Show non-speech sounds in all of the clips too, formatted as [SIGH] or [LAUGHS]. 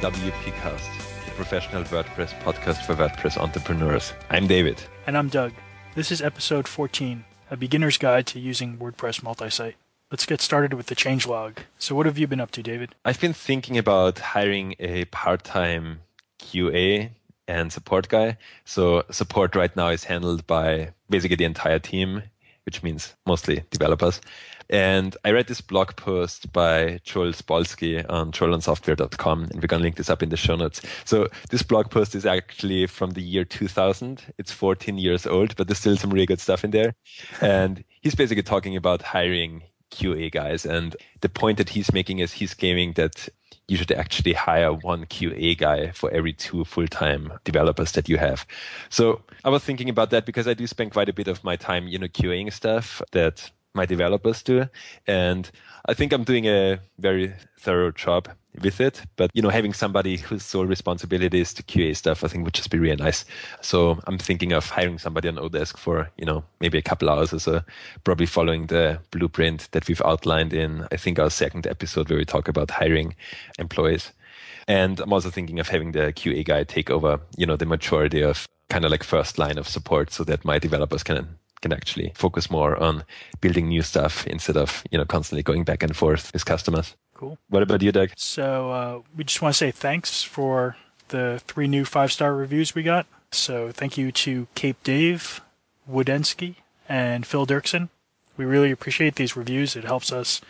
Welcome to WP Cast, the professional WordPress podcast for WordPress entrepreneurs. I'm David. And I'm Doug. This is episode 14, a beginner's guide to using WordPress multi-site. Let's get started with the changelog. So, what have you been up to, David? I've been thinking about hiring a part time QA and support guy. So, support right now is handled by basically the entire team, which means mostly developers. And I read this blog post by Joel Spolsky on joelonsoftware.com, and we're going to link this up in the show notes. So this blog post is actually from the year 2000. It's 14 years old, but there's still some really good stuff in there. And he's basically talking about hiring QA guys. And the point that he's making is he's claiming that you should actually hire one QA guy for every two full-time developers that you have. So I was thinking about that because I do spend quite a bit of my time, you know, QAing stuff that my developers do. And I think I'm doing a very thorough job with it. But, you know, having somebody whose sole responsibility is to QA stuff, I think would just be really nice. So I'm thinking of hiring somebody on Odesk for, you know, maybe a couple hours or so, probably following the blueprint that we've outlined in, I think, our second episode where we talk about hiring employees. And I'm also thinking of having the QA guy take over, you know, the majority of kind of like first line of support so that my developers can can actually focus more on building new stuff instead of you know constantly going back and forth with customers. Cool. What about you, Doug? So uh, we just want to say thanks for the three new five star reviews we got. So thank you to Cape Dave, Woodensky, and Phil Dirksen. We really appreciate these reviews. It helps us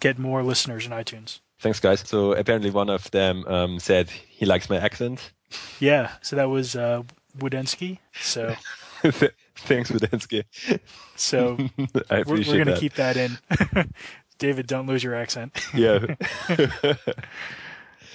get more listeners in iTunes. Thanks, guys. So apparently one of them um, said he likes my accent. Yeah. So that was uh, Woodensky. So. [LAUGHS] [LAUGHS] Thanks, Vidensky. So [LAUGHS] I we're, we're going to keep that in. [LAUGHS] David, don't lose your accent. yeah.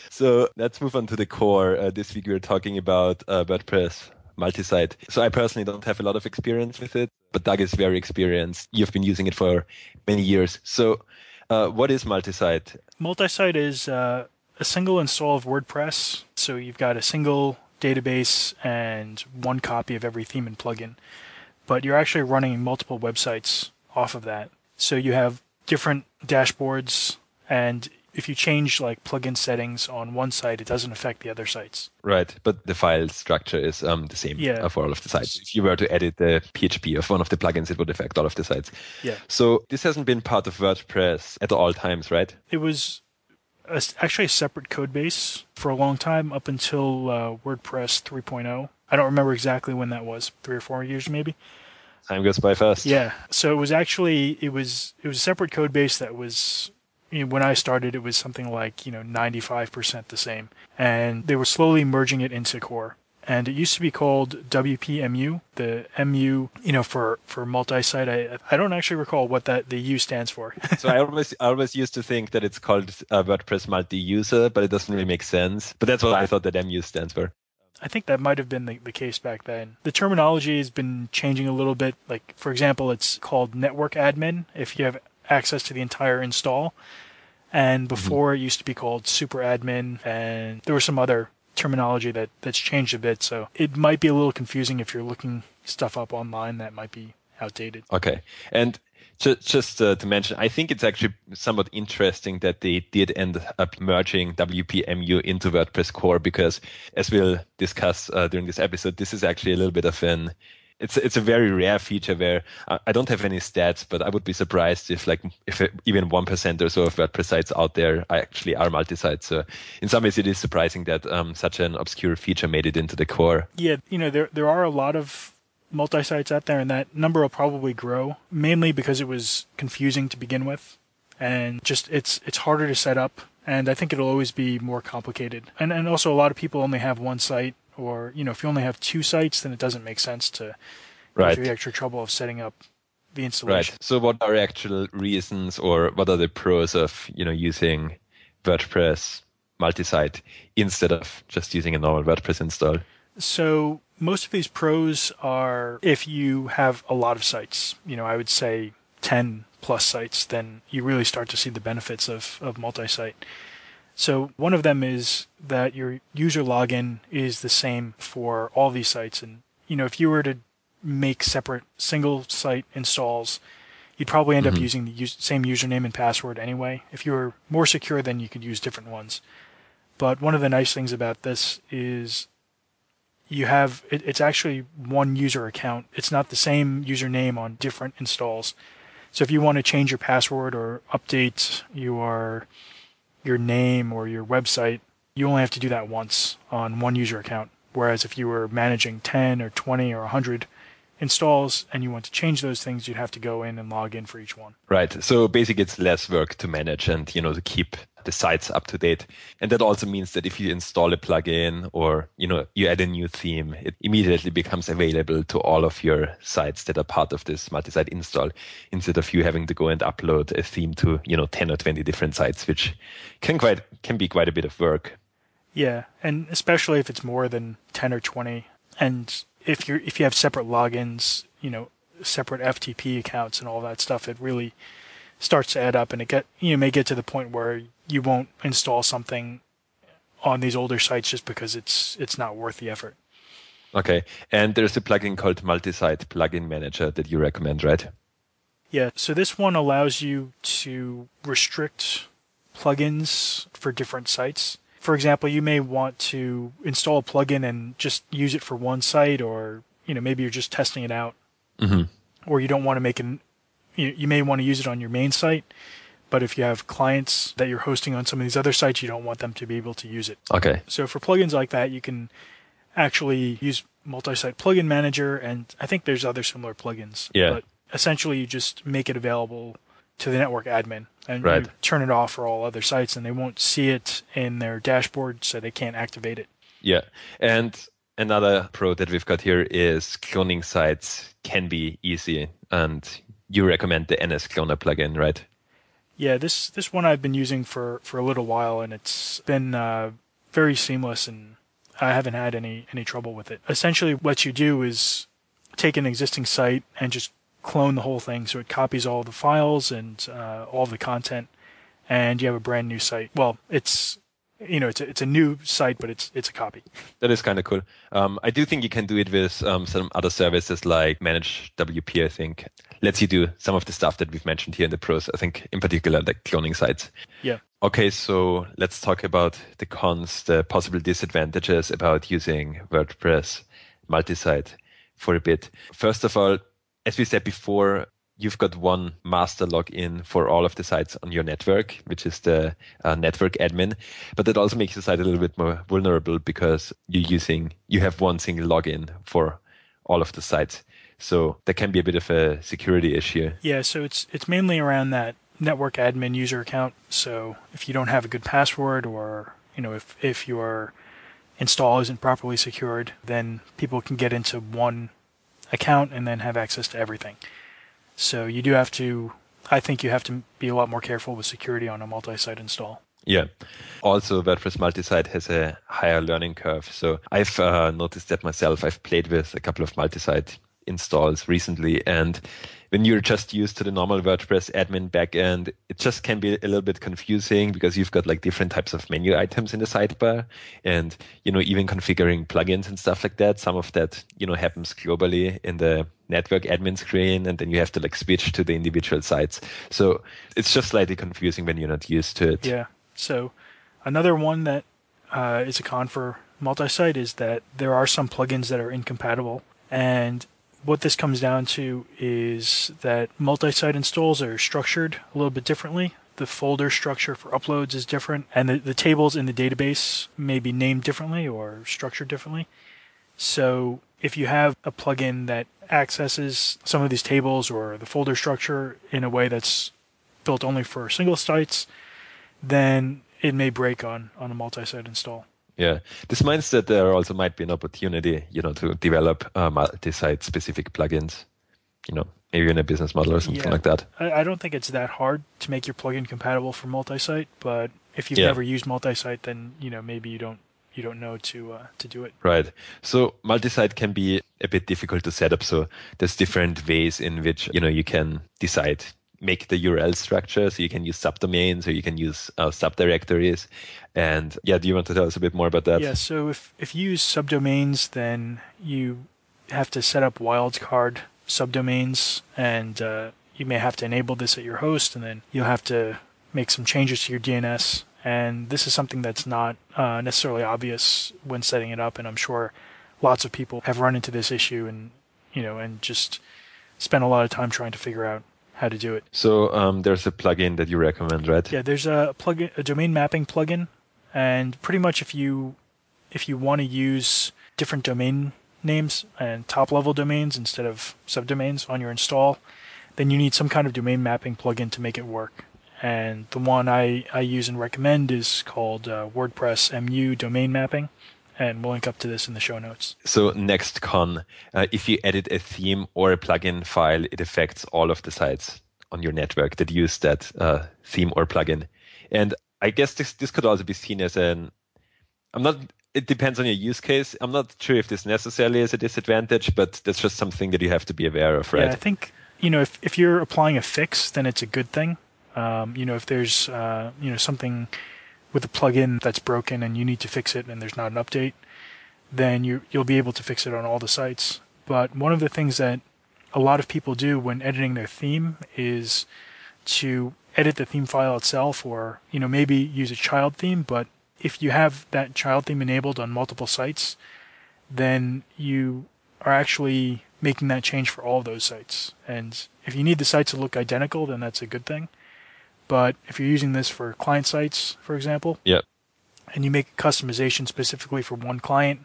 so let's move on to the core. Uh, this week we're talking about uh, WordPress multi-site. So I personally don't have a lot of experience with it, but Doug is very experienced. You've been using it for many years. So uh, what is multi-site? Multi-site is uh, a single install of WordPress. So you've got a single database and one copy of every theme and plugin. But you're actually running multiple websites off of that. So you have different dashboards and if you change like plugin settings on one site, it doesn't affect the other sites. Right, but the file structure is um, the same Yeah. for all of the sites. If you were to edit the PHP of one of the plugins, it would affect all of the sites. Yeah. So this hasn't been part of WordPress at all times, right? It was a, actually a separate code base for a long time up until uh, WordPress 3.0. I don't remember exactly when that was, three or four years maybe. Time goes by fast. Yeah. So it was actually it was it was a separate code base that was you know, when I started it was something like, you know, 95% the same. And they were slowly merging it into core. And it used to be called WPMU, the MU, you know, for for multi-site. I I don't actually recall what that the U stands for. [LAUGHS] so I always I always used to think that it's called uh, WordPress multi-user, but it doesn't really make sense. But that's what I thought that MU stands for. I think that might have been the, the case back then. The terminology has been changing a little bit. Like, for example, it's called network admin if you have access to the entire install. And before it used to be called super admin, and there were some other terminology that, that's changed a bit. So it might be a little confusing if you're looking stuff up online that might be outdated. Okay, and ju- just uh, to mention, I think it's actually somewhat interesting that they did end up merging WPMU into WordPress core because, as we'll discuss uh, during this episode, this is actually a little bit of an it's it's a very rare feature where I I don't have any stats, but I would be surprised if like if even one percent or so of WordPress sites out there actually are multi-site. So in some ways, it is surprising that um, such an obscure feature made it into the core. Yeah, you know, there there are a lot of multi-sites out there, and that number will probably grow mainly because it was confusing to begin with, and just it's it's harder to set up, and I think it'll always be more complicated. And and also a lot of people only have one site, or you know, if you only have two sites, then it doesn't make sense to go Right. through the extra trouble of setting up the installation. Right. So what are actual reasons or what are the pros of, you know, using WordPress multi-site instead of just using a normal WordPress install? So most of these pros are if you have a lot of sites, you know, I would say 10 plus sites, then you really start to see the benefits of, of multi-site. So one of them is that your user login is the same for all these sites. And, you know, if you were to make separate single site installs, you'd probably end up mm-hmm. using the us- same username and password anyway. If you were more secure, then you could use different ones. But one of the nice things about this is you have it, it's actually one user account. It's not the same username on different installs. So if you want to change your password or update your your name or your website, you only have to do that once on one user account. Whereas if you were managing 10 or 20 or 100 installs and you want to change those things, you'd have to go in and log in for each one. Right. So basically, it's less work to manage and you know to keep the sites up to date. And that also means that if you install a plugin or you know you add a new theme, it immediately becomes available to all of your sites that are part of this multi-site install, instead of you having to go and upload a theme to you know 10 or 20 different sites, which can quite can be quite a bit of work. Yeah, and especially if it's more than 10 or 20 and if you if you have separate logins, you know, separate FTP accounts and all that stuff, it really starts to add up, and it get you may get to the point where you won't install something on these older sites just because it's it's not worth the effort. Okay, and there's a plugin called Multisite Plugin Manager that you recommend, right? Yeah, so this one allows you to restrict plugins for different sites for example, you may want to install a plugin and just use it for one site, or you know maybe you're just testing it out, mm-hmm. or you don't want to make an. You, you may want to use it on your main site, but if you have clients that you're hosting on some of these other sites, you don't want them to be able to use it. Okay. So for plugins like that, you can actually use multi-site plugin manager, and I think there's other similar plugins. Yeah. But essentially, you just make it available to the network admin and right. you turn it off for all other sites and they won't see it in their dashboard so they can't activate it. Yeah. And another pro that we've got here is cloning sites can be easy and you recommend the NS cloner plugin, right? Yeah, this this one I've been using for for a little while and it's been uh, very seamless and I haven't had any any trouble with it. Essentially what you do is take an existing site and just clone the whole thing. So it copies all the files and uh, all the content, and you have a brand new site. Well, it's you know it's a, it's a new site, but it's it's a copy. That is kind of cool. Um, I do think you can do it with um, some other services like Manage WP. I think lets you do some of the stuff that we've mentioned here in the pros. I think in particular the cloning sites. Yeah. Okay, so let's talk about the cons, the possible disadvantages about using WordPress multi-site for a bit. First of all, as we said before, you've got one master login for all of the sites on your network, which is the uh, network admin. But that also makes the site a little bit more vulnerable because you're using, you have one single login for all of the sites. So that can be a bit of a security issue. Yeah, so it's it's mainly around that network admin user account. So if you don't have a good password or you know if if your install isn't properly secured, then people can get into one account and then have access to everything. So you do have to, I think you have to be a lot more careful with security on a multi-site install. Yeah. Also, WordPress multi-site has a higher learning curve. So I've uh, noticed that myself. I've played with a couple of multi-site installs recently, and when you're just used to the normal WordPress admin backend, it just can be a little bit confusing because you've got like different types of menu items in the sidebar and, you know, even configuring plugins and stuff like that. Some of that, you know, happens globally in the network admin screen and then you have to like switch to the individual sites. So it's just slightly confusing when you're not used to it. Yeah. So another one that uh, is a con for multi-site is that there are some plugins that are incompatible and what this comes down to is that multi-site installs are structured a little bit differently. The folder structure for uploads is different, and the, the tables in the database may be named differently or structured differently. So if you have a plugin that accesses some of these tables or the folder structure in a way that's built only for single sites, then it may break on, on a multi-site install. Yeah, this means that there also might be an opportunity, you know, to develop uh, multi-site specific plugins, you know, maybe in a business model or something Yeah. like that. I, I don't think it's that hard to make your plugin compatible for multi-site, but if you've Yeah. never used multi-site, then you know maybe you don't you don't know to uh, to do it. Right. So multi-site can be a bit difficult to set up. So there's different ways in which, you know, you can decide, make the URL structure. So you can use subdomains or you can use uh, subdirectories. And yeah, do you want to tell us a bit more about that? Yeah. So if if you use subdomains, then you have to set up wildcard subdomains, and uh, you may have to enable this at your host, and then you'll have to make some changes to your DNS And this is something that's not uh, necessarily obvious when setting it up. And I'm sure lots of people have run into this issue and, you know, and just spent a lot of time trying to figure out how to do it. So um, there's a plugin that you recommend, right? Yeah, there's a plugin, a domain mapping plugin, and pretty much if you if you want to use different domain names and top level domains instead of subdomains on your install, then you need some kind of domain mapping plugin to make it work. And the one I, I use and recommend is called uh, WordPress MU domain mapping. And we'll link up to this in the show notes. So next con, uh, if you edit a theme or a plugin file, it affects all of the sites on your network that use that uh, theme or plugin. And I guess this this could also be seen as an I'm not it depends on your use case. I'm not sure if this necessarily is a disadvantage, but that's just something that you have to be aware of, right? Yeah, I think you know if if you're applying a fix, then it's a good thing. Um, you know, if there's uh, you know something with a plugin that's broken and you need to fix it and there's not an update, then you you'll be able to fix it on all the sites. But one of the things that a lot of people do when editing their theme is to edit the theme file itself or you know maybe use a child theme but if you have that child theme enabled on multiple sites, then you are actually making that change for all those sites. And if you need the sites to look identical, then that's a good thing. But if you're using this for client sites, for example, yep. and you make a customization specifically for one client,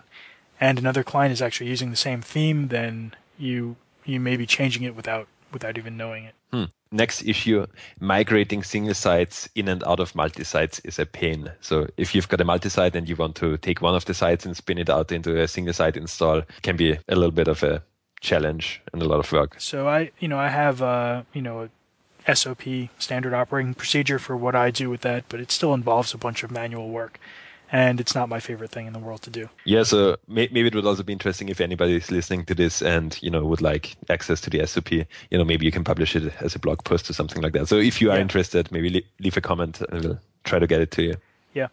and another client is actually using the same theme, then you you may be changing it without without even knowing it. Hmm. Next issue, migrating single sites in and out of multi-sites is a pain. So if you've got a multi-site and you want to take one of the sites and spin it out into a single site install, can be a little bit of a challenge and a lot of work. So I, you know, I have, uh, you know, a SOP standard operating procedure for what I do with that, but it still involves a bunch of manual work and it's not my favorite thing in the world to do. Yeah, so maybe it would also be interesting if anybody is listening to this and you know would like access to the SOP. You know, maybe you can publish it as a blog post or something like that. So if you are yeah. interested, maybe leave a comment and we'll try to get it to you. Yeah.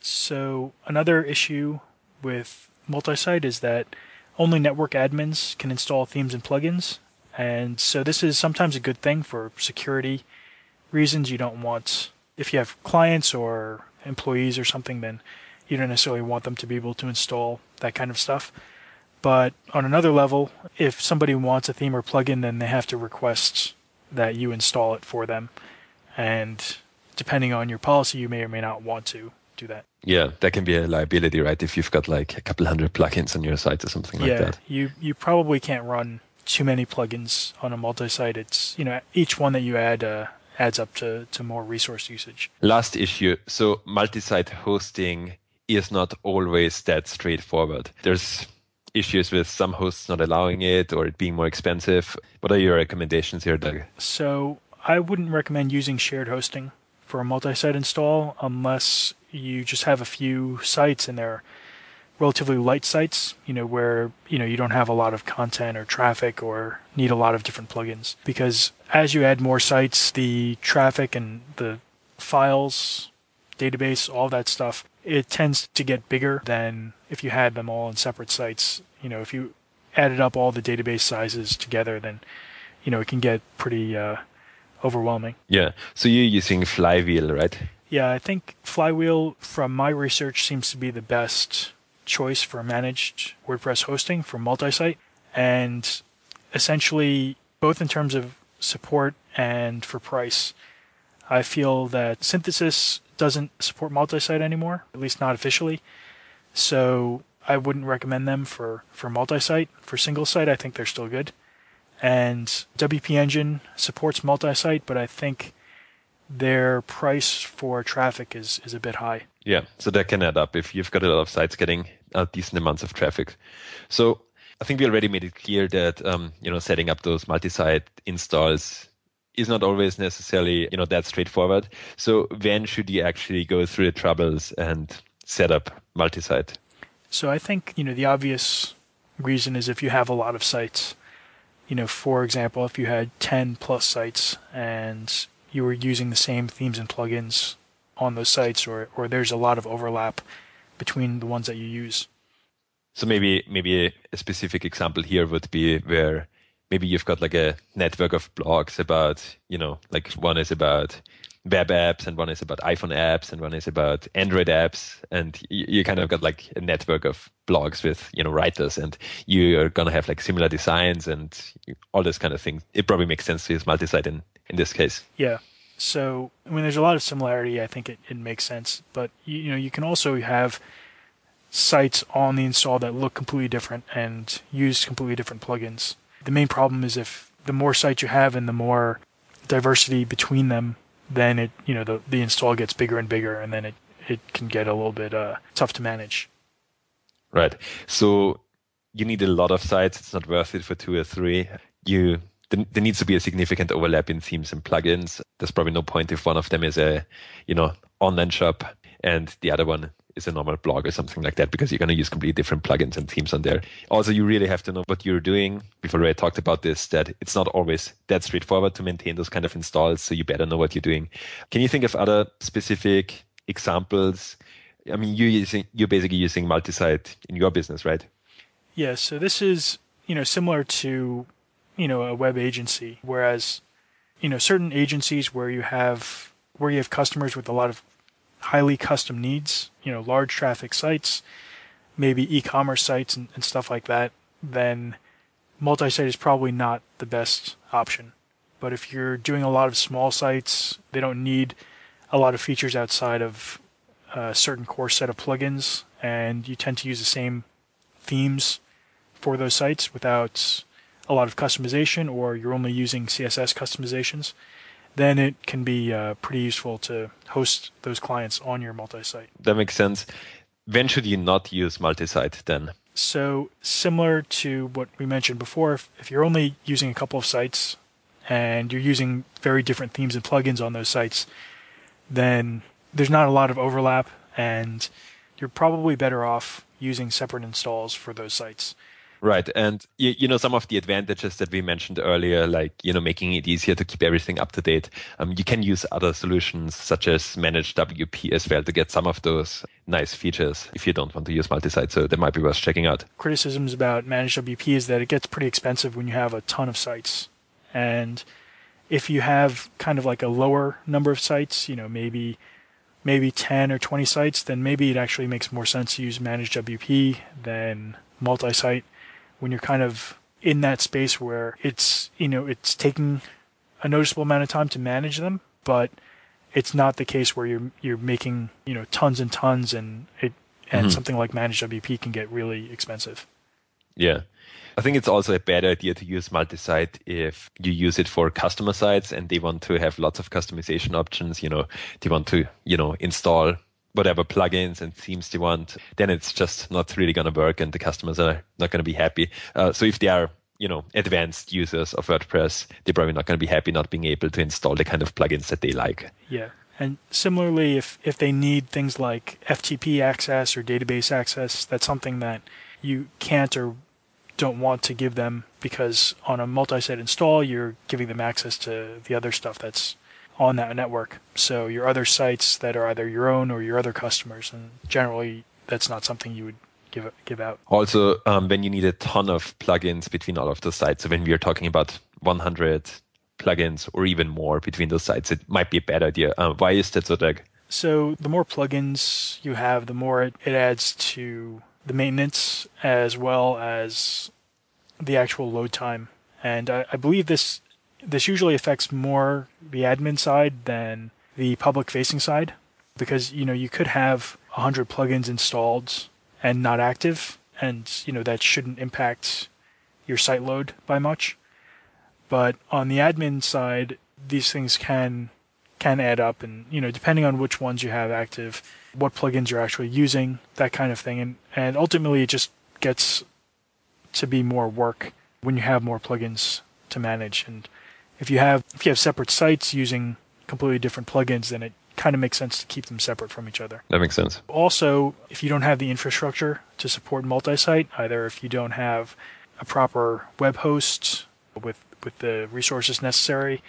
So another issue with multi-site is that only network admins can install themes and plugins, and so this is sometimes a good thing for security reasons. You don't want if you have clients or employees or something, then you don't necessarily want them to be able to install that kind of stuff. But on another level, if somebody wants a theme or plugin, then they have to request that you install it for them. And depending on your policy, you may or may not want to do that. Yeah, that can be a liability, right? If you've got like a couple hundred plugins on your site or something yeah, like that. you you probably can't run too many plugins on a multi-site. It's you know each one that you add uh, adds up to, to more resource usage. Last issue. So multi-site hosting is not always that straightforward. There's issues with some hosts not allowing it or it being more expensive. What are your recommendations here, Doug? So I wouldn't recommend using shared hosting for a multi-site install unless you just have a few sites and they're relatively light sites, you know, where, you know, you don't have a lot of content or traffic or need a lot of different plugins. Because as you add more sites, the traffic and the files, database, all that stuff, it tends to get bigger than if you had them all in separate sites. You know, if you added up all the database sizes together, then, you know, it can get pretty uh, overwhelming. Yeah. So you're using Flywheel, right? Yeah, I think Flywheel, from my research, seems to be the best choice for managed WordPress hosting for multi-site and essentially both in terms of support and for price. I feel that Synthesis doesn't support multi-site anymore, at least not officially. So I wouldn't recommend them for, for multi-site. For single site, I think they're still good. And WP Engine supports multi-site, but I think their price for traffic is, is a bit high. Yeah, so that can add up if you've got a lot of sites getting a decent amounts of traffic. So I think we already made it clear that um, you know setting up those multi-site installs is not always necessarily you know that straightforward. So when should you actually go through the troubles and set up multi-site? So I think you know the obvious reason is if you have a lot of sites. You know, for example, if you had 10 plus sites and you were using the same themes and plugins on those sites or, or there's a lot of overlap between the ones that you use. So maybe maybe a, specific example here would be where maybe you've got like a network of blogs about, you know, like one is about web apps and one is about iphone apps and one is about android apps. And you, you kind of got like a network of blogs with you know writers and you're gonna have like similar designs and all this kind of thing it probably makes sense to use multi-site in in this case. Yeah so i mean there's a lot of similarity i think it, it makes sense but you, you know you can also have sites on the install that look completely different and use completely different plugins the main problem is if the more sites you have and the more diversity between them, then it you know the the install gets bigger and bigger, and then it it can get a little bit uh, tough to manage. Right. So you need a lot of sites. It's not worth it for two or three. You there needs to be a significant overlap in themes and plugins. There's probably no point if one of them is a you know online shop and the other one is a normal blog or something like that because you're going to use completely different plugins and themes on there. Also, you really have to know what you're doing. We've already talked about this, that it's not always that straightforward to maintain those kind of installs. So you better know what you're doing. Can you think of other specific examples? I mean, you're using, you're basically using multi-site in your business, right? Yeah. So this is, you know, similar to, you know, a web agency, whereas, you know, certain agencies where you have, where you have customers with a lot of highly custom needs, you know, large traffic sites, maybe e-commerce sites and, and stuff like that, then multi-site is probably not the best option. But if you're doing a lot of small sites, they don't need a lot of features outside of a certain core set of plugins, and you tend to use the same themes for those sites without a lot of customization, or you're only using CSS customizations then it can be uh, pretty useful to host those clients on your multi-site. That makes sense. When should you not use multi-site then? So similar to what we mentioned before, if, if you're only using a couple of sites and you're using very different themes and plugins on those sites, then there's not a lot of overlap and you're probably better off using separate installs for those sites. Right. And you, you, know, some of the advantages that we mentioned earlier, like, you know, making it easier to keep everything up to date. Um, you can use other solutions such as managed WP as well to get some of those nice features if you don't want to use multi-site. So that might be worth checking out. Criticisms about managed WP is that it gets pretty expensive when you have a ton of sites. And if you have kind of like a lower number of sites, you know, maybe maybe 10 or 20 sites, then maybe it actually makes more sense to use managed WP than multi-site when you're kind of in that space where it's you know it's taking a noticeable amount of time to manage them, but it's not the case where you're you're making you know tons and tons and it and mm-hmm. something like managed WP can get really expensive. Yeah. I think it's also a bad idea to use multi-site if you use it for customer sites and they want to have lots of customization options. You know, they want to, you know, install whatever plugins and themes they want, then it's just not really going to work and the customers are not going to be happy. Uh, so if they are, you know, advanced users of WordPress, they're probably not going to be happy not being able to install the kind of plugins that they like. Yeah. And similarly, if, if they need things like FTP access or database access, that's something that you can't or don't want to give them because on a multi-site install, you're giving them access to the other stuff that's on that network. So your other sites that are either your own or your other customers, and generally that's not something you would give give out. Also, um, when you need a ton of plugins between all of the sites, so when we are talking about 100 plugins or even more between those sites, it might be a bad idea. Uh, why is that so, Doug? So the more plugins you have, the more it, it adds to the maintenance as well as the actual load time. And I, I believe this this usually affects more the admin side than the public facing side because you know you could have 100 plugins installed and not active and you know that shouldn't impact your site load by much. But on the admin side these things can can add up and you know depending on which ones you have active what plugins you're actually using that kind of thing. And and ultimately it just gets to be more work when you have more plugins to manage. And if you have if you have separate sites using completely different plugins, then it kind of makes sense to keep them separate from each other. That makes sense. Also, if you don't have the infrastructure to support multi-site, either if you don't have a proper web host with with the resources necessary,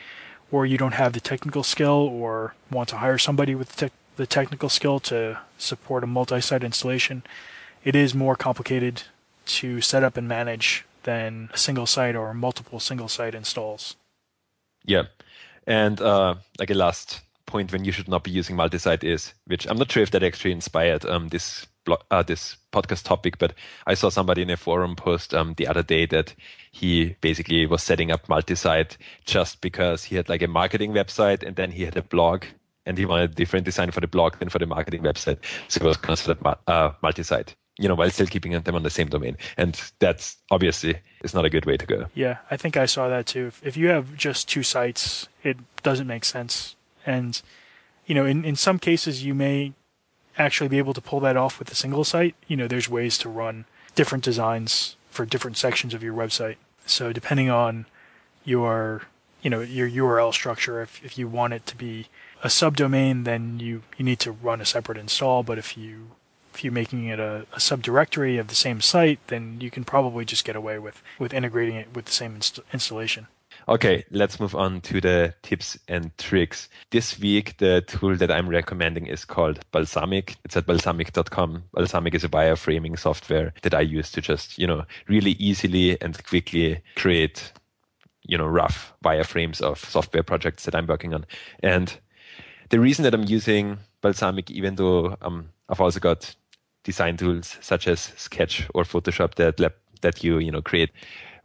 or you don't have the technical skill, or want to hire somebody with te- the technical skill to support a multi-site installation, it is more complicated to set up and manage than a single site or multiple single site installs. Yeah. And uh, like a last point when you should not be using multi-site is, which I'm not sure if that actually inspired um, this uh, this podcast topic, but I saw somebody in a forum post um, the other day that he basically was setting up multi-site just because he had like a marketing website and then he had a blog and he wanted a different design for the blog than for the marketing website. So it was considered uh, multi-site, you know, while still keeping them on the same domain. And that's obviously is not a good way to go. Yeah, I think I saw that too. If you have just two sites, it doesn't make sense. And, you know, in, in some cases, you may actually be able to pull that off with a single site. You know, there's ways to run different designs for different sections of your website. So depending on your, you know, your URL structure, if, if you want it to be a subdomain, then you, you need to run a separate install. But if you if you're making it a, a subdirectory of the same site, then you can probably just get away with, with integrating it with the same inst- installation. Okay, let's move on to the tips and tricks. This week, the tool that I'm recommending is called Balsamiq. It's at balsamiq.com. Balsamiq is a wireframing software that I use to just, you know, really easily and quickly create, you know, rough wireframes of software projects that I'm working on. And the reason that I'm using Balsamiq, even though um, I've also got design tools such as Sketch or Photoshop that let, that you you know create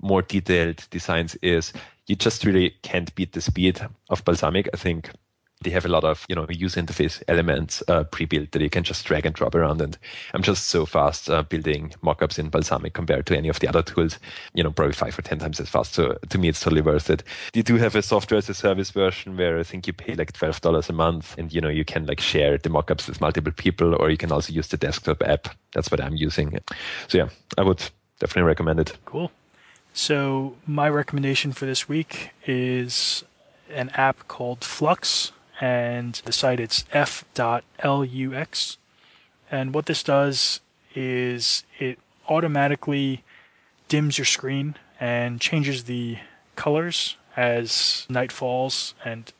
more detailed designs is you just really can't beat the speed of balsamiq. I think they have a lot of you know user interface elements uh, pre-built that you can just drag and drop around. And i'm just so fast uh, building mockups in balsamiq compared to any of the other tools. You know probably five or ten times as fast. So to me it's totally worth it. They do have a software as a service version where i think you pay like $12 a month and you know you can like share the mockups with multiple people or you can also use the desktop app. That's what i'm using. So yeah i would definitely recommend it. Cool. So my recommendation for this week is an app called Flux and the site it's f.lux. And what this does is it automatically dims your screen and changes the colors as night falls and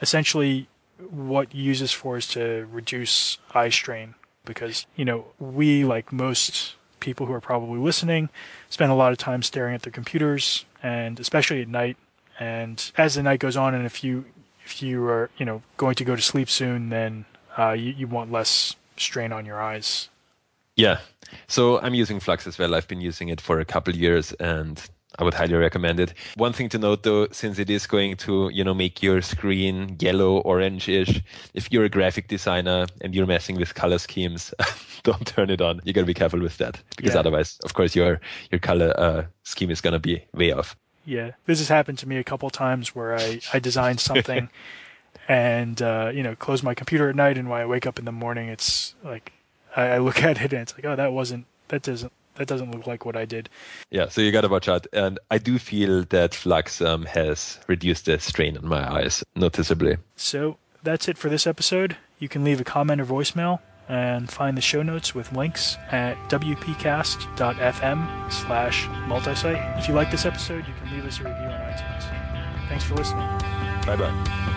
essentially what uses for is to reduce eye strain because you know we like most people who are probably listening spend a lot of time staring at their computers and especially at night and as the night goes on and if you if you are, you know, going to go to sleep soon, then uh, you, you want less strain on your eyes. Yeah. So I'm using Flux as well. I've been using it for a couple years and I would highly recommend it. One thing to note though, since it is going to, you know, make your screen yellow, orange-ish, if you're a graphic designer and you're messing with color schemes, [LAUGHS] don't turn it on. You gotta be careful with that. Because yeah. otherwise, of course, your your color uh, scheme is gonna be way off. Yeah, this has happened to me a couple times where I I designed something, [LAUGHS] and uh, you know close my computer at night, and when I wake up in the morning, it's like I, I look [LAUGHS] at it and it's like, oh, that wasn't that doesn't that doesn't look like what I did. Yeah, so you got to watch out. And I do feel that Flux um, has reduced the strain on my eyes noticeably. So that's it for this episode. You can leave a comment or voicemail and find the show notes with links at wpcast.fm slash multisite. If you like this episode, you can leave us a review on iTunes. Thanks for listening. Bye bye.